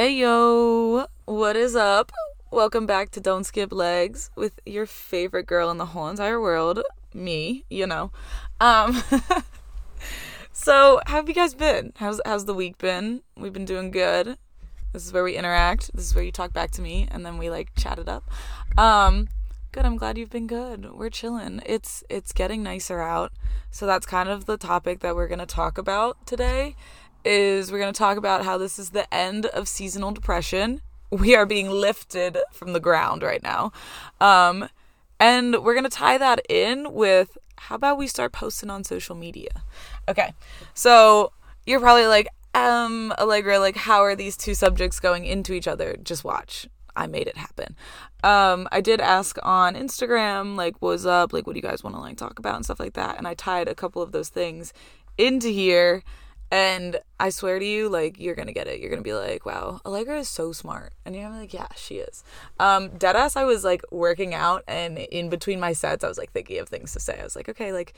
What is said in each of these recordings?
Hey yo, what is up? Welcome back to Don't Skip Legs with your favorite girl in the whole entire world, me, you know. Um So, how have you guys been? How's how's the week been? We've been doing good. This is where we interact. This is where you talk back to me and then we like chat it up. Um good. I'm glad you've been good. We're chilling. It's it's getting nicer out. So that's kind of the topic that we're going to talk about today is we're going to talk about how this is the end of seasonal depression. We are being lifted from the ground right now. Um, and we're going to tie that in with how about we start posting on social media? Okay. So you're probably like, um, Allegra, like, how are these two subjects going into each other? Just watch. I made it happen. Um, I did ask on Instagram, like, what's up? Like, what do you guys want to like talk about and stuff like that. And I tied a couple of those things into here and I swear to you, like you're gonna get it. You're gonna be like, "Wow, Allegra is so smart," and you're gonna be like, "Yeah, she is." Um, deadass, I was like working out, and in between my sets, I was like thinking of things to say. I was like, "Okay, like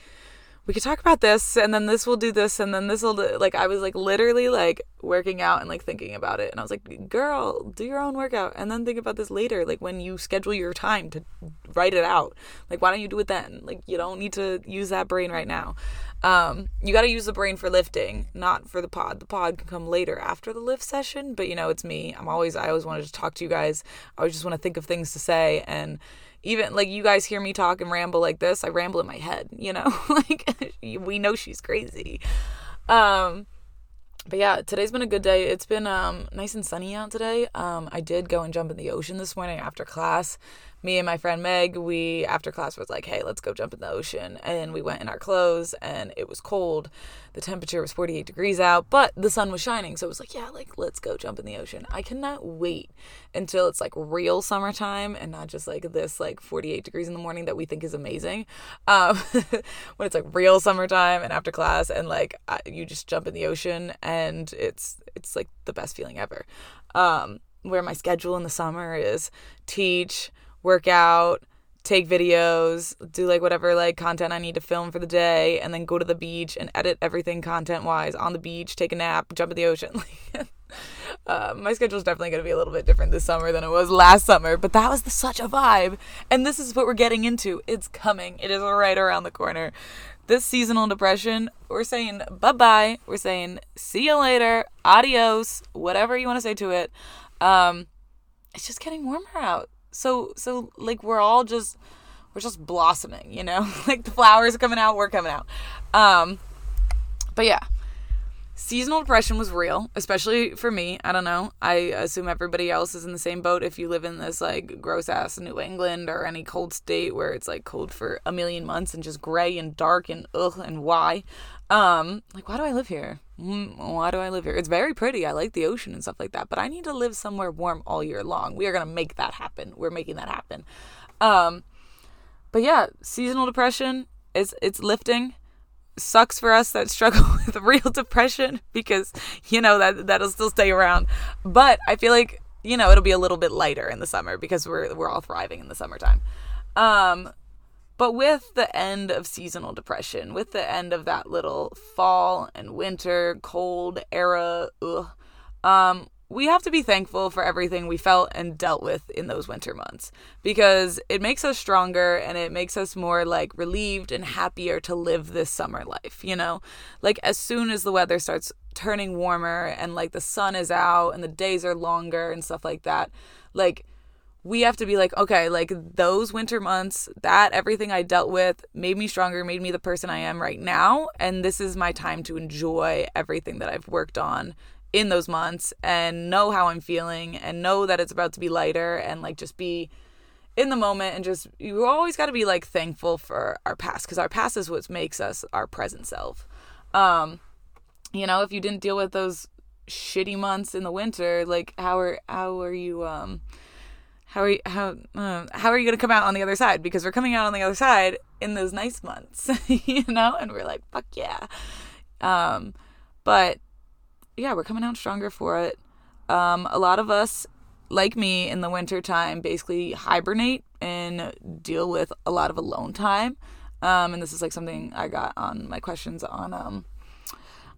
we could talk about this, and then this will do this, and then this will like." I was like literally like working out and like thinking about it, and I was like, "Girl, do your own workout, and then think about this later. Like when you schedule your time to write it out. Like why don't you do it then? Like you don't need to use that brain right now." Um, you got to use the brain for lifting, not for the pod. The pod can come later after the lift session, but you know, it's me. I'm always, I always wanted to talk to you guys. I always just want to think of things to say. And even like you guys hear me talk and ramble like this, I ramble in my head, you know, like we know she's crazy. Um, but yeah, today's been a good day. It's been um nice and sunny out today. Um, I did go and jump in the ocean this morning after class me and my friend Meg, we after class was like, hey, let's go jump in the ocean. And we went in our clothes and it was cold. The temperature was 48 degrees out, but the sun was shining. So it was like, yeah, like let's go jump in the ocean. I cannot wait until it's like real summertime and not just like this like 48 degrees in the morning that we think is amazing. Um, when it's like real summertime and after class and like I, you just jump in the ocean and it's it's like the best feeling ever. Um, where my schedule in the summer is teach work out, take videos, do like whatever like content I need to film for the day, and then go to the beach and edit everything content wise on the beach, take a nap, jump in the ocean. uh, my schedule is definitely going to be a little bit different this summer than it was last summer, but that was the, such a vibe. And this is what we're getting into. It's coming. It is right around the corner. This seasonal depression, we're saying bye bye. We're saying see you later, adios, whatever you want to say to it. Um, it's just getting warmer out so so like we're all just we're just blossoming, you know? like the flowers are coming out, we're coming out. Um but yeah. Seasonal depression was real, especially for me. I don't know. I assume everybody else is in the same boat if you live in this like gross ass New England or any cold state where it's like cold for a million months and just gray and dark and ugh and why. Um, like why do I live here? Mm, why do I live here? It's very pretty. I like the ocean and stuff like that, but I need to live somewhere warm all year long. We are going to make that happen. We're making that happen. Um, but yeah, seasonal depression is it's lifting. Sucks for us that struggle with real depression because you know that that'll still stay around. But I feel like you know it'll be a little bit lighter in the summer because we're we're all thriving in the summertime. Um, but with the end of seasonal depression, with the end of that little fall and winter cold era, ugh, um, we have to be thankful for everything we felt and dealt with in those winter months because it makes us stronger and it makes us more like relieved and happier to live this summer life, you know? Like as soon as the weather starts turning warmer and like the sun is out and the days are longer and stuff like that, like we have to be like, okay, like those winter months, that everything I dealt with made me stronger, made me the person I am right now. And this is my time to enjoy everything that I've worked on in those months and know how I'm feeling and know that it's about to be lighter and like just be in the moment and just you always got to be like thankful for our past because our past is what makes us our present self. Um, you know, if you didn't deal with those shitty months in the winter, like how are how are you um how are you how uh, how are you going to come out on the other side? Because we're coming out on the other side in those nice months you know? And we're like fuck yeah. Um but yeah we're coming out stronger for it um a lot of us like me in the winter time basically hibernate and deal with a lot of alone time um and this is like something i got on my questions on um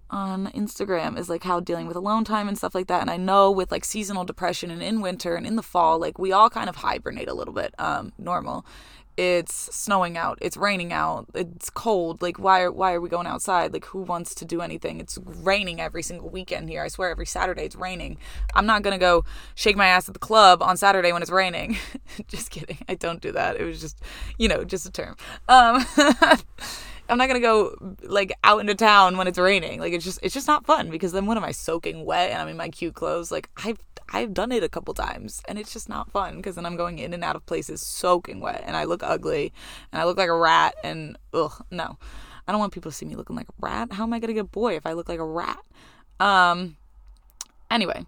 on Instagram is like how dealing with alone time and stuff like that. And I know with like seasonal depression and in winter and in the fall, like we all kind of hibernate a little bit, um, normal. It's snowing out, it's raining out, it's cold. Like why are why are we going outside? Like who wants to do anything? It's raining every single weekend here. I swear every Saturday it's raining. I'm not gonna go shake my ass at the club on Saturday when it's raining. just kidding. I don't do that. It was just you know, just a term. Um I'm not gonna go like out into town when it's raining. Like it's just it's just not fun because then what am I soaking wet and I'm in my cute clothes? Like I've I've done it a couple times and it's just not fun because then I'm going in and out of places soaking wet and I look ugly and I look like a rat and ugh no. I don't want people to see me looking like a rat. How am I gonna get a boy if I look like a rat? Um anyway.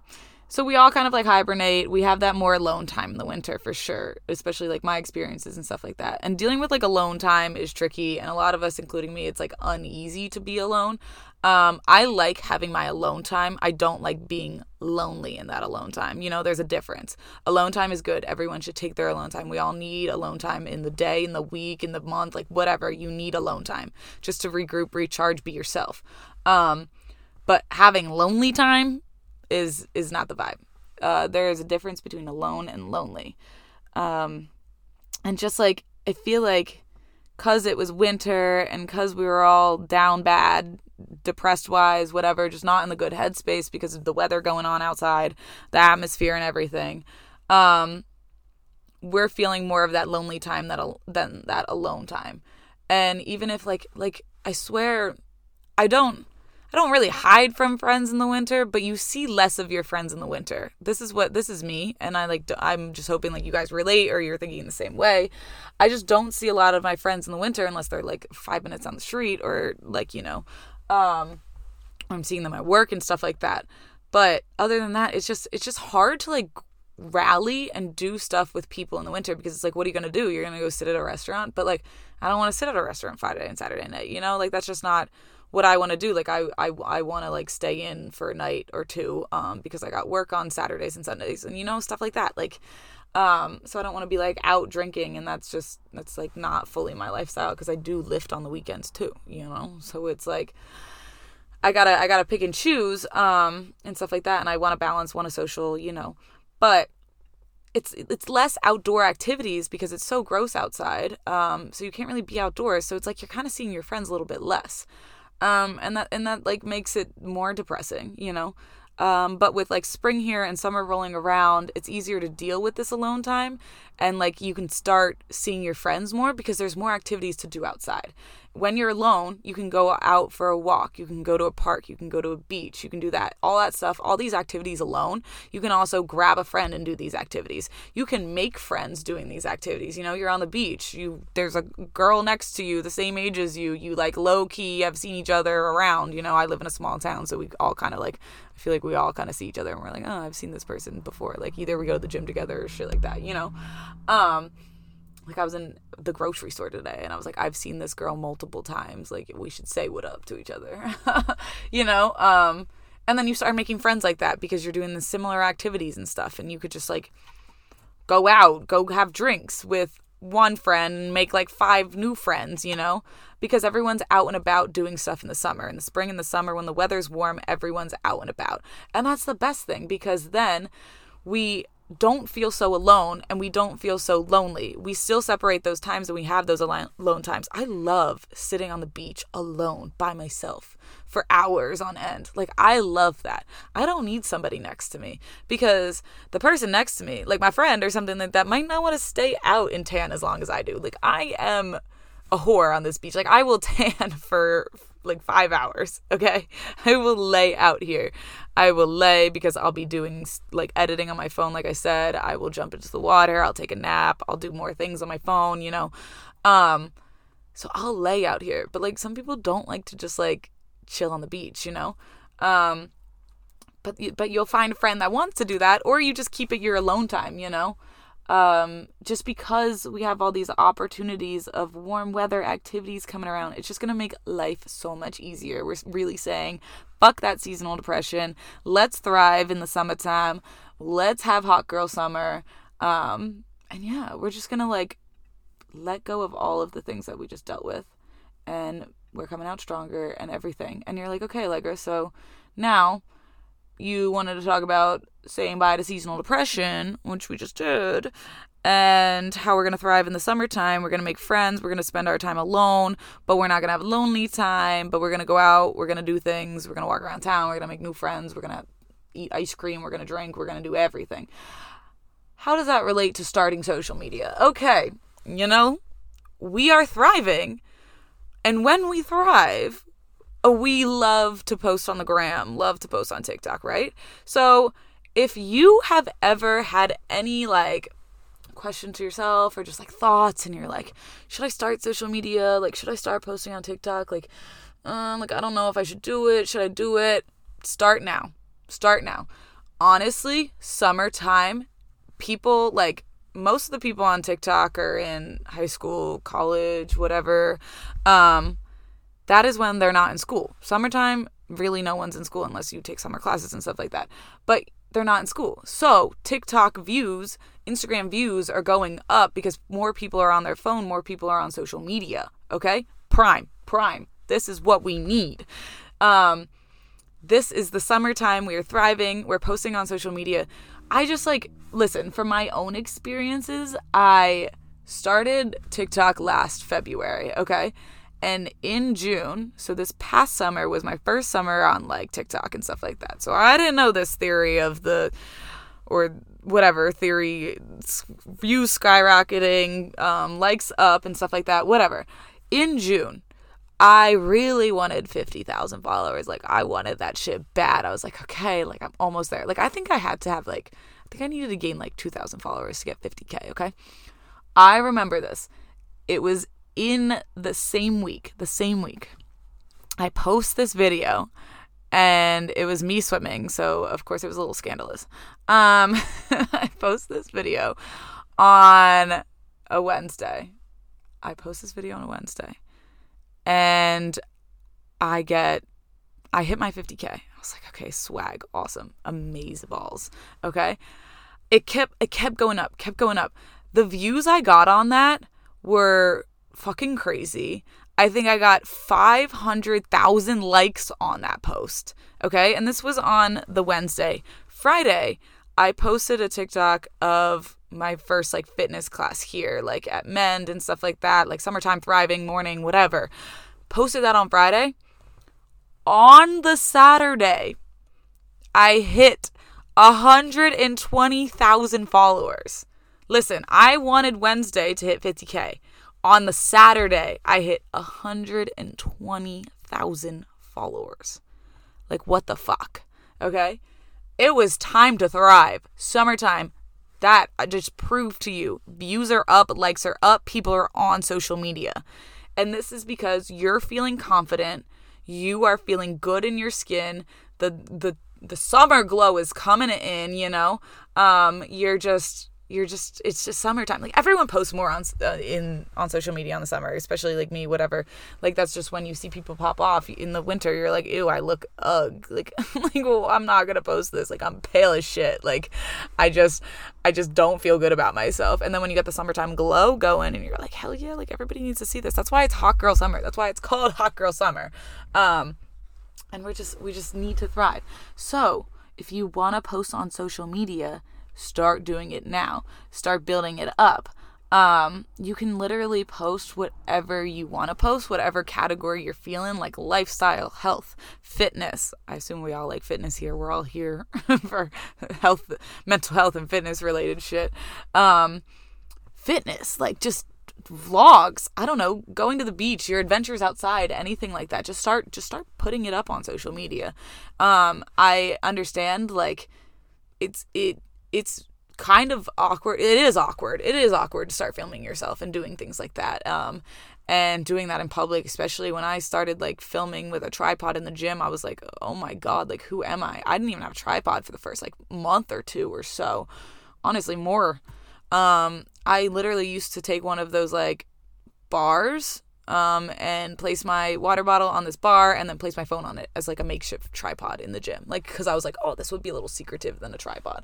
So we all kind of like hibernate. We have that more alone time in the winter for sure, especially like my experiences and stuff like that. And dealing with like alone time is tricky, and a lot of us, including me, it's like uneasy to be alone. Um, I like having my alone time. I don't like being lonely in that alone time. You know, there's a difference. Alone time is good. Everyone should take their alone time. We all need alone time in the day, in the week, in the month, like whatever. You need alone time just to regroup, recharge, be yourself. Um, but having lonely time is is not the vibe. Uh, there is a difference between alone and lonely. Um, and just like I feel like cuz it was winter and cuz we were all down bad, depressed wise, whatever, just not in the good headspace because of the weather going on outside, the atmosphere and everything. Um, we're feeling more of that lonely time that than that alone time. And even if like like I swear I don't I don't really hide from friends in the winter, but you see less of your friends in the winter. This is what this is me, and I like I'm just hoping like you guys relate or you're thinking the same way. I just don't see a lot of my friends in the winter unless they're like 5 minutes on the street or like, you know, um I'm seeing them at work and stuff like that. But other than that, it's just it's just hard to like rally and do stuff with people in the winter because it's like what are you going to do? You're going to go sit at a restaurant, but like I don't want to sit at a restaurant Friday and Saturday night, you know? Like that's just not what I want to do. Like I I I want to like stay in for a night or two um because I got work on Saturdays and Sundays and you know stuff like that. Like um so I don't want to be like out drinking and that's just that's like not fully my lifestyle because I do lift on the weekends too, you know. So it's like I got to I got to pick and choose um and stuff like that and I want to balance one a social, you know. But it's it's less outdoor activities because it's so gross outside. Um, so you can't really be outdoors. So it's like you're kind of seeing your friends a little bit less um and that and that like makes it more depressing you know? Um but with like spring here and summer rolling around it's easier to deal with this alone time and like you can start seeing your friends more because there's more activities to do outside when you're alone, you can go out for a walk, you can go to a park, you can go to a beach, you can do that. All that stuff, all these activities alone. You can also grab a friend and do these activities. You can make friends doing these activities. You know, you're on the beach, you there's a girl next to you the same age as you. You like low key have seen each other around. You know, I live in a small town, so we all kind of like I feel like we all kind of see each other and we're like, "Oh, I've seen this person before." Like either we go to the gym together or shit like that, you know. Um like I was in the grocery store today and I was like, I've seen this girl multiple times. Like we should say what up to each other. you know? Um and then you start making friends like that because you're doing the similar activities and stuff and you could just like go out, go have drinks with one friend and make like five new friends, you know? Because everyone's out and about doing stuff in the summer. In the spring and the summer when the weather's warm, everyone's out and about. And that's the best thing because then we don't feel so alone and we don't feel so lonely. We still separate those times and we have those alone times. I love sitting on the beach alone by myself for hours on end. Like, I love that. I don't need somebody next to me because the person next to me, like my friend or something like that, might not want to stay out in tan as long as I do. Like, I am a whore on this beach. Like, I will tan for like five hours. Okay. I will lay out here. I will lay because I'll be doing like editing on my phone. Like I said, I will jump into the water. I'll take a nap. I'll do more things on my phone, you know. Um, so I'll lay out here. But like some people don't like to just like chill on the beach, you know. Um, but but you'll find a friend that wants to do that, or you just keep it your alone time, you know um, just because we have all these opportunities of warm weather activities coming around, it's just going to make life so much easier. We're really saying, fuck that seasonal depression. Let's thrive in the summertime. Let's have hot girl summer. Um, and yeah, we're just to like let go of all of the things that we just dealt with and we're coming out stronger and everything. And you're like, okay, Allegra, so now you wanted to talk about saying bye to seasonal depression, which we just did, and how we're going to thrive in the summertime. We're going to make friends. We're going to spend our time alone, but we're not going to have lonely time. But we're going to go out. We're going to do things. We're going to walk around town. We're going to make new friends. We're going to eat ice cream. We're going to drink. We're going to do everything. How does that relate to starting social media? Okay, you know, we are thriving. And when we thrive, uh, we love to post on the gram, love to post on TikTok, right? So if you have ever had any like question to yourself or just like thoughts and you're like, should I start social media? Like, should I start posting on TikTok? Like, um, like I don't know if I should do it. Should I do it? Start now. Start now. Honestly, summertime, people like most of the people on TikTok are in high school, college, whatever. Um, that is when they're not in school. Summertime, really no one's in school unless you take summer classes and stuff like that. But they're not in school. So TikTok views, Instagram views are going up because more people are on their phone, more people are on social media. Okay? Prime, prime. This is what we need. Um, this is the summertime. We are thriving. We're posting on social media. I just like, listen, from my own experiences, I started TikTok last February. Okay. And in June, so this past summer was my first summer on like TikTok and stuff like that. So I didn't know this theory of the, or whatever theory, views skyrocketing, um, likes up, and stuff like that. Whatever. In June, I really wanted 50,000 followers. Like, I wanted that shit bad. I was like, okay, like, I'm almost there. Like, I think I had to have, like, I think I needed to gain like 2,000 followers to get 50K, okay? I remember this. It was in the same week, the same week, I post this video and it was me swimming. So, of course, it was a little scandalous. Um, I post this video on a Wednesday. I post this video on a Wednesday and I get, I hit my 50K. I was like, okay, swag, awesome, amazing balls. Okay. It kept, it kept going up, kept going up. The views I got on that were fucking crazy. I think I got 500,000 likes on that post. Okay. And this was on the Wednesday. Friday, I posted a TikTok of my first like fitness class here, like at Mend and stuff like that, like summertime thriving, morning, whatever. Posted that on Friday. On the Saturday, I hit 120,000 followers. Listen, I wanted Wednesday to hit 50K on the Saturday, I hit 120,000 followers. Like, what the fuck? Okay? It was time to thrive. Summertime. That just proved to you. Views are up, likes are up, people are on social media. And this is because you're feeling confident, you are feeling good in your skin, the the the summer glow is coming in, you know. Um you're just you're just it's just summertime. Like everyone posts more on uh, in on social media on the summer especially like me whatever. Like that's just when you see people pop off in the winter you're like ew i look ugh like like well i'm not gonna post this. Like i'm pale as shit. Like i just i just don't feel good about myself. And then when you get the summertime glow going and you're like hell yeah like everybody needs to see this. That's why it's hot girl summer. That's why it's called hot girl summer. Um and we're just we just need to thrive. So if you want to post on social media start doing it now. Start building it up. Um, you can literally post whatever you want to post, whatever category you're feeling, like lifestyle, health, fitness. I assume we all like fitness here. We're all here for health, mental health, and fitness related shit. Um, fitness, like just vlogs i don't know going to the beach your adventures outside anything like that just start just start putting it up on social media um i understand like it's it it's kind of awkward. It is awkward. It is awkward to start filming yourself and doing things like that. Um, and doing that in public, especially when I started like filming with a tripod in the gym, I was like, oh my God, like who am I? I didn't even have a tripod for the first like month or two or so. Honestly, more. Um, I literally used to take one of those like bars um, and place my water bottle on this bar and then place my phone on it as like a makeshift tripod in the gym. Like, because I was like, oh, this would be a little secretive than a tripod.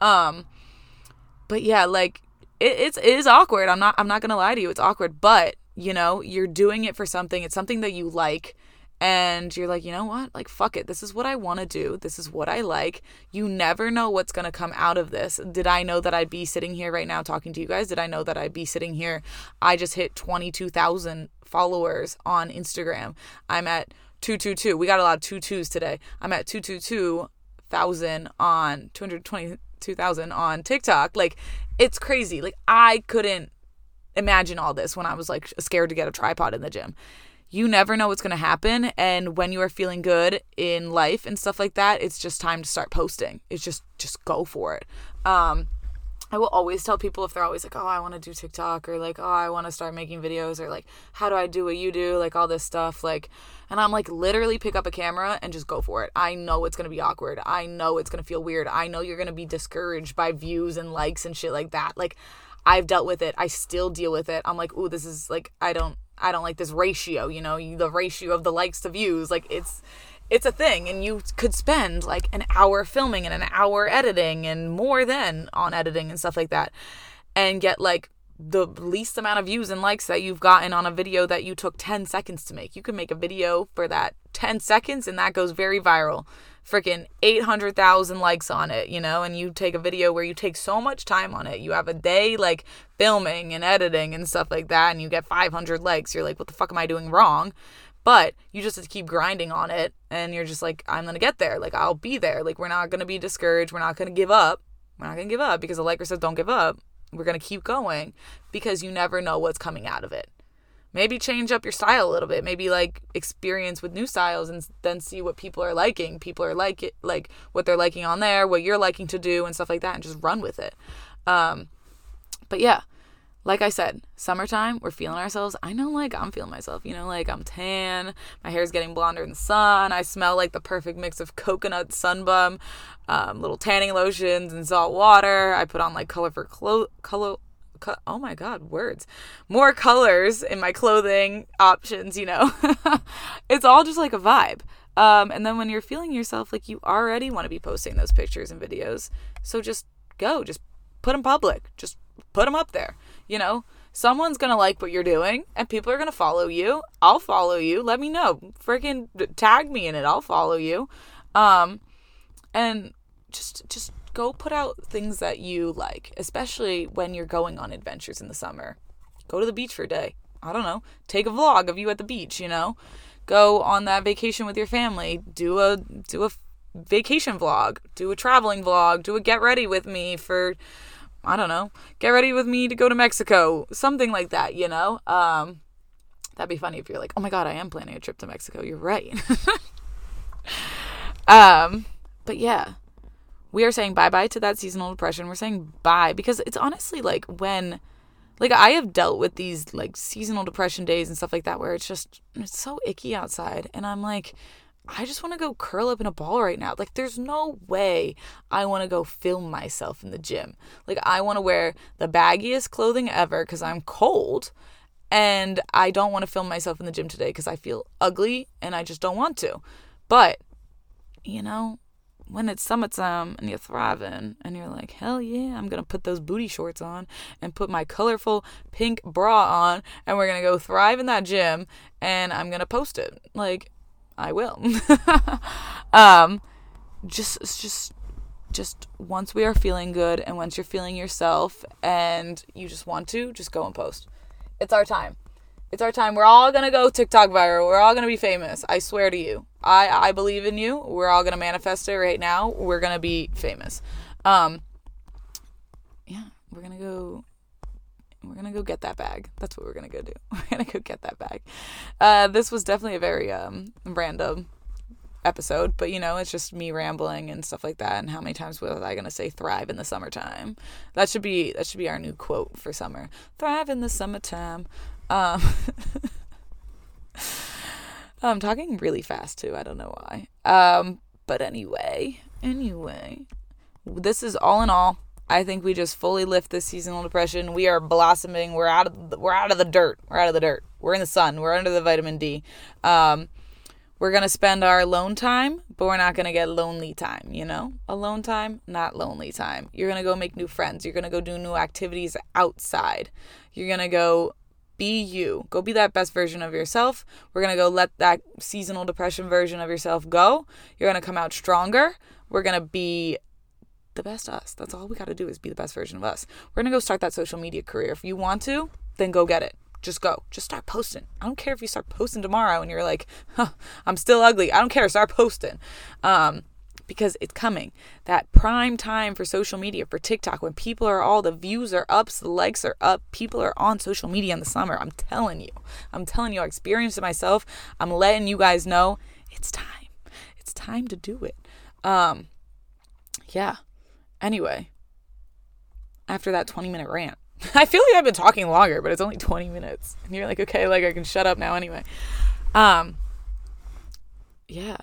Um, but yeah, like it, it's it is awkward. I'm not I'm not gonna lie to you, it's awkward, but You know, you're doing it for something, it's something that you like and you're like, you know what? Like, fuck it. This is what I want to do. This is what I like. You never know what's going to come out of this. Did I know that I'd be sitting here right now talking to you guys? Did I know that I'd be sitting here? I just hit 22,000 followers on Instagram. I'm at 222. We got a lot of two twos today. I'm at 222,000 on 222,000 on TikTok. Like, it's crazy. Like, I couldn't imagine all this when I was like scared to get a tripod in the gym you never know what's going to happen and when you are feeling good in life and stuff like that it's just time to start posting it's just just go for it um I will always tell people if they're always like, oh, I want to do TikTok or like, oh, I want to start making videos or like, how do I do what you do? Like, all this stuff. Like, and I'm like, literally pick up a camera and just go for it. I know it's going to be awkward. I know it's going to feel weird. I know you're going to be discouraged by views and likes and shit like that. Like, I've dealt with it. I still deal with it. I'm like, ooh, this is like, I don't, I don't like this ratio, you know, the ratio of the likes to views. Like it's it's a thing and you could spend like an hour filming and an hour editing and more than on editing and stuff like that and get like the least amount of views and likes that you've gotten on a video that you took 10 seconds to make. You can make a video for that 10 seconds and that goes very viral. Freaking 800,000 likes on it, you know, and you take a video where you take so much time on it. You have a day like filming and editing and stuff like that, and you get 500 likes. You're like, what the fuck am I doing wrong? But you just have to keep grinding on it, and you're just like, I'm gonna get there. Like, I'll be there. Like, we're not gonna be discouraged. We're not gonna give up. We're not gonna give up because the liker says don't give up. We're gonna keep going because you never know what's coming out of it maybe change up your style a little bit maybe like experience with new styles and then see what people are liking people are like it like what they're liking on there what you're liking to do and stuff like that and just run with it um but yeah like I said, summertime, we're feeling ourselves. I know, like, I'm feeling myself, you know, like I'm tan, my hair's getting blonder in the sun, I smell like the perfect mix of coconut sunbum, um, little tanning lotions, and salt water. I put on like colorful clo- color co- oh my god, words. More colors in my clothing options, you know. it's all just like a vibe. Um, and then when you're feeling yourself like you already want to be posting those pictures and videos, so just go, just put them public, just put them up there, you know. Someone's gonna like what you're doing, and people are gonna follow you. I'll follow you. Let me know. Freaking tag me in it. I'll follow you. Um, and just just go put out things that you like, especially when you're going on adventures in the summer. Go to the beach for a day. I don't know. Take a vlog of you at the beach, you know? Go on that vacation with your family. Do a do a vacation vlog. Do a traveling vlog. Do a get ready with me for I don't know. Get ready with me to go to Mexico. Something like that, you know? Um that'd be funny if you're like, "Oh my god, I am planning a trip to Mexico." You're right. um but yeah, we are saying bye bye to that seasonal depression. We're saying bye because it's honestly like when like I have dealt with these like seasonal depression days and stuff like that where it's just it's so icky outside and I'm like I just want to go curl up in a ball right now. Like there's no way I want to go film myself in the gym. Like I want to wear the baggiest clothing ever cuz I'm cold and I don't want to film myself in the gym today cuz I feel ugly and I just don't want to. But you know, when it's summertime and you're thriving and you're like, hell yeah, I'm gonna put those booty shorts on and put my colorful pink bra on and we're gonna go thrive in that gym and I'm gonna post it. Like, I will. um, just, just, just once we are feeling good and once you're feeling yourself and you just want to, just go and post. It's our time. It's our time. We're all gonna go TikTok viral. We're all gonna be famous. I swear to you. I I believe in you. We're all gonna manifest it right now. We're gonna be famous. Um. Yeah, we're gonna go. We're gonna go get that bag. That's what we're gonna go do. We're gonna go get that bag. Uh, this was definitely a very um random episode, but you know, it's just me rambling and stuff like that. And how many times was I gonna say "thrive in the summertime"? That should be that should be our new quote for summer. Thrive in the summertime. Um, I'm talking really fast too. I don't know why. Um, but anyway, anyway, this is all in all. I think we just fully lift this seasonal depression. We are blossoming. We're out of the, we're out of the dirt. We're out of the dirt. We're in the sun. We're under the vitamin D. Um, we're gonna spend our alone time, but we're not gonna get lonely time. You know, alone time, not lonely time. You're gonna go make new friends. You're gonna go do new activities outside. You're gonna go be you. Go be that best version of yourself. We're to go let that seasonal depression version of yourself go. You're to come out stronger. We're to be the best us. That's all we got to do is be the best version of us. We're going to go start that social media career. If you want to, then go get it. Just go. Just start posting. I don't care if you start posting tomorrow and you're like, huh, I'm still ugly. I don't care. Start posting. Um, because it's coming. That prime time for social media, for TikTok, when people are all the views are up, the likes are up, people are on social media in the summer. I'm telling you. I'm telling you, I experienced it myself. I'm letting you guys know it's time. It's time to do it. Um, yeah. Anyway, after that 20 minute rant, I feel like I've been talking longer, but it's only 20 minutes. And you're like, okay, like I can shut up now anyway. Um, yeah.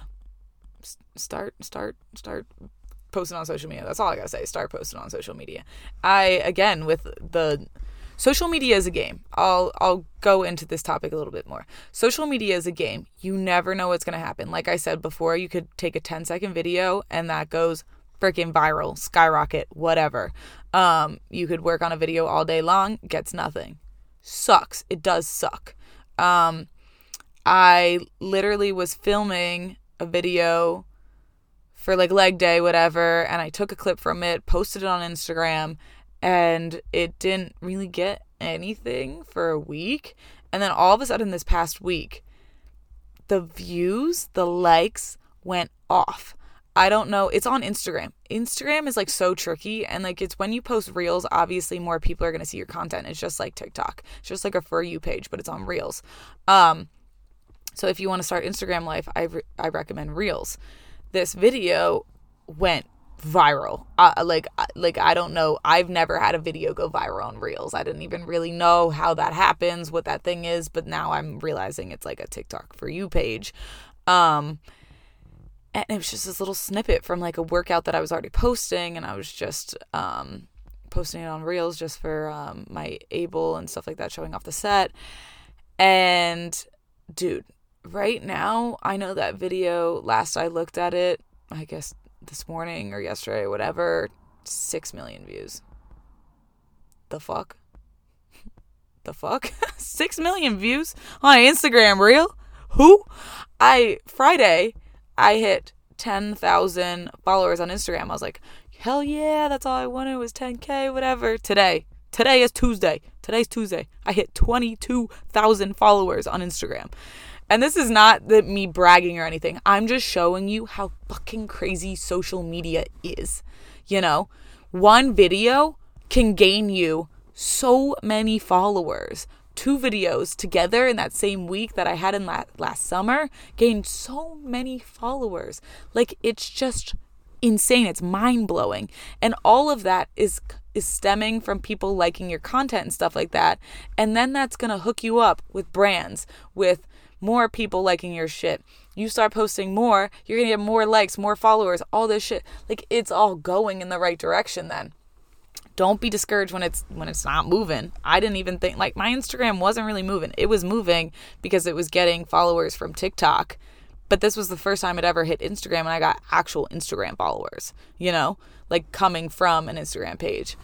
S- start, start, start posting on social media. That's all I gotta say. Start posting on social media. I, again, with the social media is a game. I'll I'll go into this topic a little bit more. Social media is a game. You never know what's going to happen. Like I said before, you could take a 10 second video and that goes freaking viral, skyrocket, whatever. Um, you could work on a video all day long, gets nothing. Sucks. It does suck. Um, I literally was filming a video for like leg day, whatever, and I took a clip from it, posted it on Instagram, and it didn't really get anything for a week. And then all of a sudden, this past week, the views, the likes went off. I don't know. It's on Instagram. Instagram is like so tricky. And like it's when you post reels, obviously more people are going to see your content. It's just like TikTok. It's just like a For You page, but it's on reels. Um, so if you want to start Instagram life, I, re- I recommend reels. This video went viral. Uh, like like I don't know. I've never had a video go viral on Reels. I didn't even really know how that happens, what that thing is, but now I'm realizing it's like a TikTok for you page. Um and it was just this little snippet from like a workout that I was already posting and I was just um posting it on Reels just for um my able and stuff like that showing off the set. And dude, right now I know that video last I looked at it, I guess this morning or yesterday, whatever, six million views. The fuck? the fuck? six million views on Instagram reel? Who? I Friday I hit ten thousand followers on Instagram. I was like, hell yeah, that's all I wanted was 10k, whatever. Today, today is Tuesday. Today's Tuesday. I hit 22,000 followers on Instagram. And this is not the, me bragging or anything. I'm just showing you how fucking crazy social media is. You know, one video can gain you so many followers. Two videos together in that same week that I had in la- last summer gained so many followers. Like it's just insane. It's mind blowing. And all of that is is stemming from people liking your content and stuff like that. And then that's going to hook you up with brands, with more people liking your shit. You start posting more, you're gonna get more likes, more followers, all this shit. Like it's all going in the right direction then. Don't be discouraged when it's when it's not moving. I didn't even think like my Instagram wasn't really moving. It was moving because it was getting followers from TikTok. But this was the first time it ever hit Instagram and I got actual Instagram followers, you know? Like coming from an Instagram page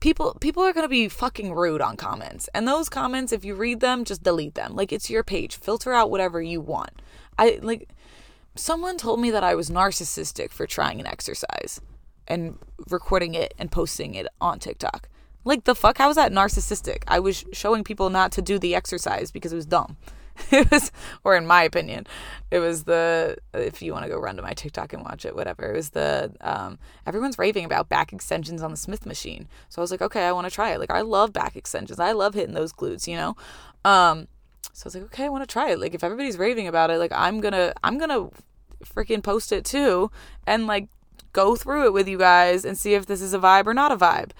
people people are going to be fucking rude on comments. And those comments if you read them, just delete them. Like it's your page. Filter out whatever you want. I like someone told me that I was narcissistic for trying an exercise and recording it and posting it on TikTok. Like the fuck how was that narcissistic? I was showing people not to do the exercise because it was dumb. it was, or in my opinion, it was the, if you want to go run to my TikTok and watch it, whatever, it was the, um, everyone's raving about back extensions on the Smith machine. So I was like, okay, I want to try it. Like, I love back extensions. I love hitting those glutes, you know? Um, so I was like, okay, I want to try it. Like, if everybody's raving about it, like, I'm gonna, I'm gonna freaking post it too and like go through it with you guys and see if this is a vibe or not a vibe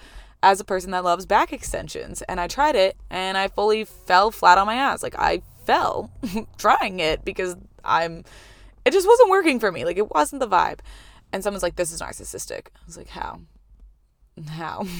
as a person that loves back extensions. And I tried it and I fully fell flat on my ass. Like I fell trying it because I'm it just wasn't working for me. Like it wasn't the vibe. And someone's like, This is narcissistic. I was like, How? How?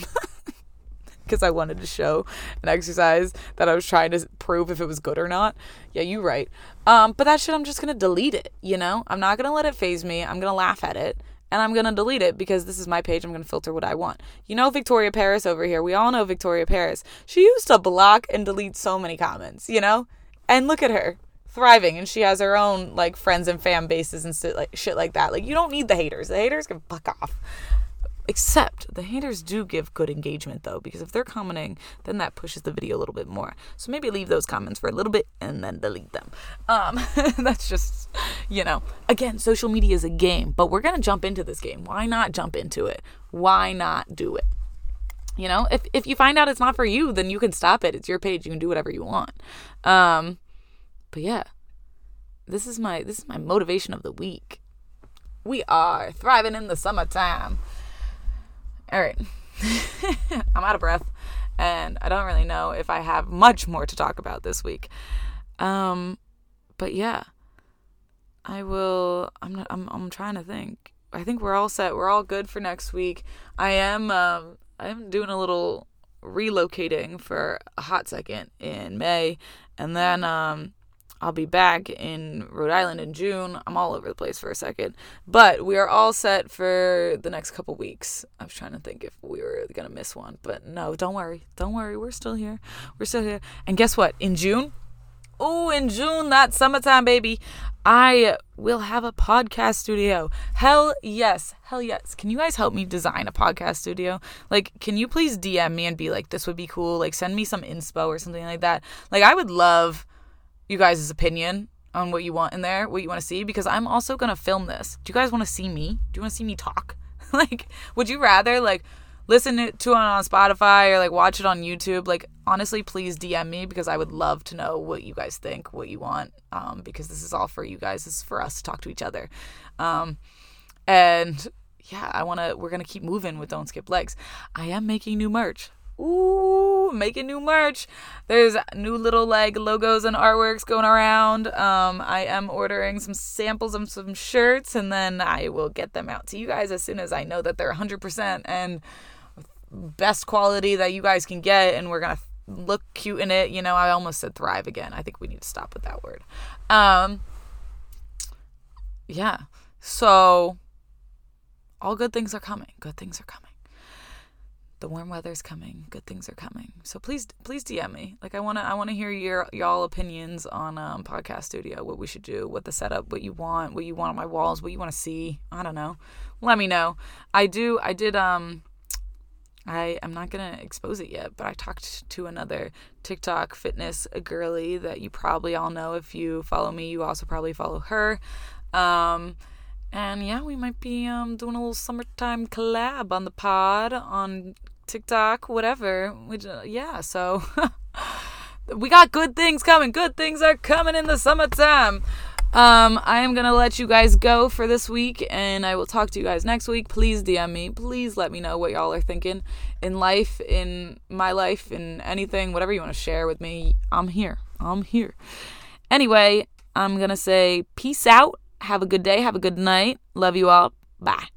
Because I wanted to show an exercise that I was trying to prove if it was good or not. Yeah, you right. Um, but that shit I'm just gonna delete it, you know? I'm not gonna let it phase me. I'm gonna laugh at it and I'm going to delete it because this is my page. I'm going to filter what I want. You know, Victoria Paris over here. We all know Victoria Paris. She used to block and delete so many comments, you know? And look at her thriving and she has her own like friends and fan bases and shit like shit like that. Like you don't need the haters. The haters can fuck off. Except the haters do give good engagement though, because if they're commenting, then that pushes the video a little bit more. So maybe leave those comments for a little bit and then delete them. Um, that's just, you know, again, social media is a game, but we're gonna jump into this game. Why not jump into it? Why not do it? You know, if if you find out it's not for you, then you can stop it. It's your page. You can do whatever you want. Um, but yeah, this is my this is my motivation of the week. We are thriving in the summertime. All right. I'm out of breath and I don't really know if I have much more to talk about this week. Um but yeah. I will I'm not I'm I'm trying to think. I think we're all set. We're all good for next week. I am um I am doing a little relocating for a hot second in May and then um I'll be back in Rhode Island in June. I'm all over the place for a second. But we are all set for the next couple weeks. I was trying to think if we were going to miss one. But no, don't worry. Don't worry. We're still here. We're still here. And guess what? In June, oh, in June, that summertime, baby, I will have a podcast studio. Hell yes. Hell yes. Can you guys help me design a podcast studio? Like, can you please DM me and be like, this would be cool? Like, send me some inspo or something like that. Like, I would love you guys' opinion on what you want in there, what you want to see, because I'm also gonna film this. Do you guys want to see me? Do you want to see me talk? like, would you rather like listen to it on Spotify or like watch it on YouTube? Like, honestly, please DM me because I would love to know what you guys think, what you want, um, because this is all for you guys. This is for us to talk to each other, um, and yeah, I want to. We're gonna keep moving with Don't Skip Legs. I am making new merch. Ooh, making new merch. There's new little like logos and artworks going around. Um, I am ordering some samples of some shirts and then I will get them out to you guys as soon as I know that they're 100% and best quality that you guys can get and we're going to look cute in it. You know, I almost said thrive again. I think we need to stop with that word. Um, yeah. So all good things are coming. Good things are coming the warm weather's coming good things are coming. So please please dm me. Like i want to i want to hear your y'all opinions on um, podcast studio what we should do what the setup what you want what you want on my walls what you want to see. I don't know. Let me know. I do i did um I am not gonna expose it yet, but I talked to another TikTok fitness girly that you probably all know. If you follow me, you also probably follow her. Um, and yeah, we might be um, doing a little summertime collab on the pod on TikTok, whatever. Uh, yeah, so we got good things coming. Good things are coming in the summertime. Um, I am gonna let you guys go for this week, and I will talk to you guys next week. Please DM me. Please let me know what y'all are thinking in life, in my life, in anything, whatever you want to share with me. I'm here. I'm here. Anyway, I'm gonna say peace out. Have a good day. Have a good night. Love you all. Bye.